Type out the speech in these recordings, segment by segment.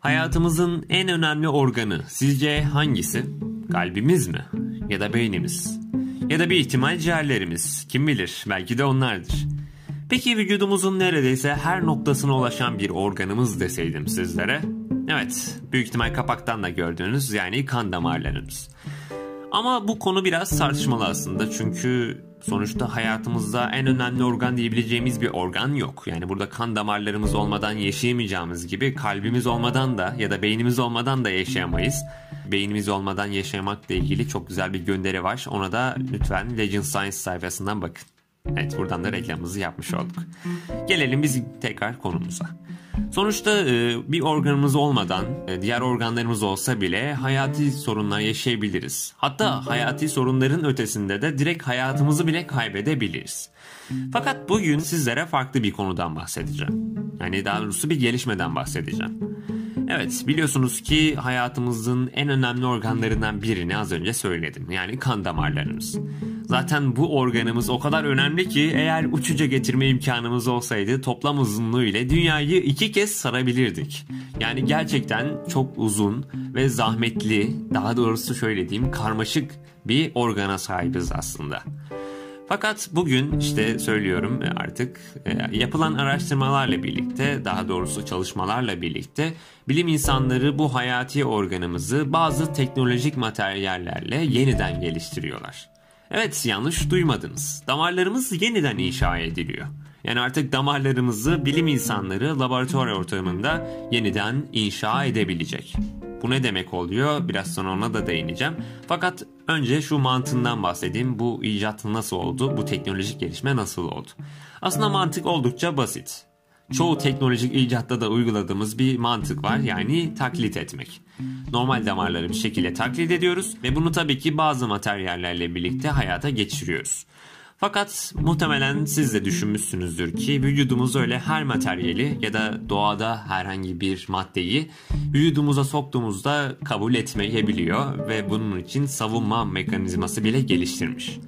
Hayatımızın en önemli organı sizce hangisi? Kalbimiz mi? Ya da beynimiz? Ya da bir ihtimal ciğerlerimiz. Kim bilir belki de onlardır. Peki vücudumuzun neredeyse her noktasına ulaşan bir organımız deseydim sizlere? Evet, büyük ihtimal kapaktan da gördüğünüz yani kan damarlarımız. Ama bu konu biraz tartışmalı aslında çünkü sonuçta hayatımızda en önemli organ diyebileceğimiz bir organ yok. Yani burada kan damarlarımız olmadan yaşayamayacağımız gibi kalbimiz olmadan da ya da beynimiz olmadan da yaşayamayız. Beynimiz olmadan yaşamakla ilgili çok güzel bir gönderi var. Ona da lütfen Legend Science sayfasından bakın. Evet buradan da reklamımızı yapmış olduk. Gelelim biz tekrar konumuza. Sonuçta e, bir organımız olmadan e, diğer organlarımız olsa bile hayati sorunlar yaşayabiliriz. Hatta hayati sorunların ötesinde de direkt hayatımızı bile kaybedebiliriz. Fakat bugün sizlere farklı bir konudan bahsedeceğim. Yani daha doğrusu bir gelişmeden bahsedeceğim. Evet biliyorsunuz ki hayatımızın en önemli organlarından birini az önce söyledim. Yani kan damarlarımız. Zaten bu organımız o kadar önemli ki eğer uçuca getirme imkanımız olsaydı toplam uzunluğu ile dünyayı iki kez sarabilirdik. Yani gerçekten çok uzun ve zahmetli, daha doğrusu şöyle diyeyim karmaşık bir organa sahibiz aslında. Fakat bugün işte söylüyorum e, artık e, yapılan araştırmalarla birlikte daha doğrusu çalışmalarla birlikte bilim insanları bu hayati organımızı bazı teknolojik materyallerle yeniden geliştiriyorlar. Evet yanlış duymadınız. Damarlarımız yeniden inşa ediliyor. Yani artık damarlarımızı bilim insanları laboratuvar ortamında yeniden inşa edebilecek. Bu ne demek oluyor? Biraz sonra ona da değineceğim. Fakat önce şu mantığından bahsedeyim. Bu icat nasıl oldu? Bu teknolojik gelişme nasıl oldu? Aslında mantık oldukça basit. Çoğu teknolojik icatta da uyguladığımız bir mantık var yani taklit etmek. Normal damarları bir şekilde taklit ediyoruz ve bunu tabii ki bazı materyallerle birlikte hayata geçiriyoruz. Fakat muhtemelen siz de düşünmüşsünüzdür ki vücudumuz öyle her materyali ya da doğada herhangi bir maddeyi vücudumuza soktuğumuzda kabul etmeyebiliyor ve bunun için savunma mekanizması bile geliştirmiş.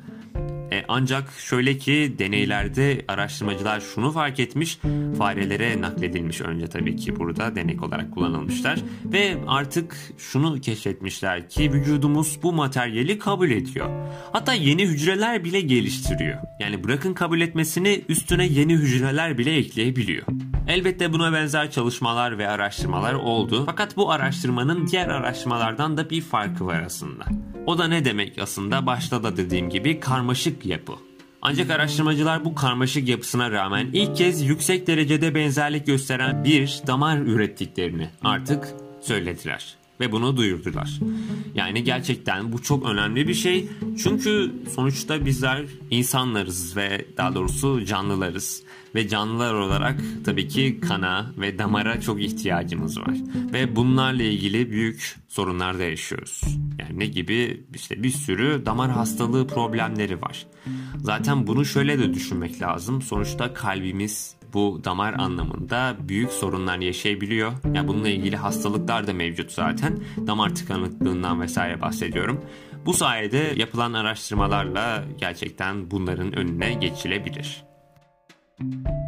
Ancak şöyle ki deneylerde araştırmacılar şunu fark etmiş. Farelere nakledilmiş önce tabii ki burada deney olarak kullanılmışlar. Ve artık şunu keşfetmişler ki vücudumuz bu materyali kabul ediyor. Hatta yeni hücreler bile geliştiriyor. Yani bırakın kabul etmesini üstüne yeni hücreler bile ekleyebiliyor. Elbette buna benzer çalışmalar ve araştırmalar oldu. Fakat bu araştırmanın diğer araştırmalardan da bir farkı var aslında. O da ne demek aslında? Başta da dediğim gibi karmaşık yapı. Ancak araştırmacılar bu karmaşık yapısına rağmen ilk kez yüksek derecede benzerlik gösteren bir damar ürettiklerini artık söylediler ve bunu duyurdular. Yani gerçekten bu çok önemli bir şey. Çünkü sonuçta bizler insanlarız ve daha doğrusu canlılarız. Ve canlılar olarak tabii ki kana ve damara çok ihtiyacımız var. Ve bunlarla ilgili büyük sorunlar da yaşıyoruz. Yani ne gibi? işte bir sürü damar hastalığı problemleri var. Zaten bunu şöyle de düşünmek lazım. Sonuçta kalbimiz bu damar anlamında büyük sorunlar yaşayabiliyor. Ya yani bununla ilgili hastalıklar da mevcut zaten. Damar tıkanıklığından vesaire bahsediyorum. Bu sayede yapılan araştırmalarla gerçekten bunların önüne geçilebilir. You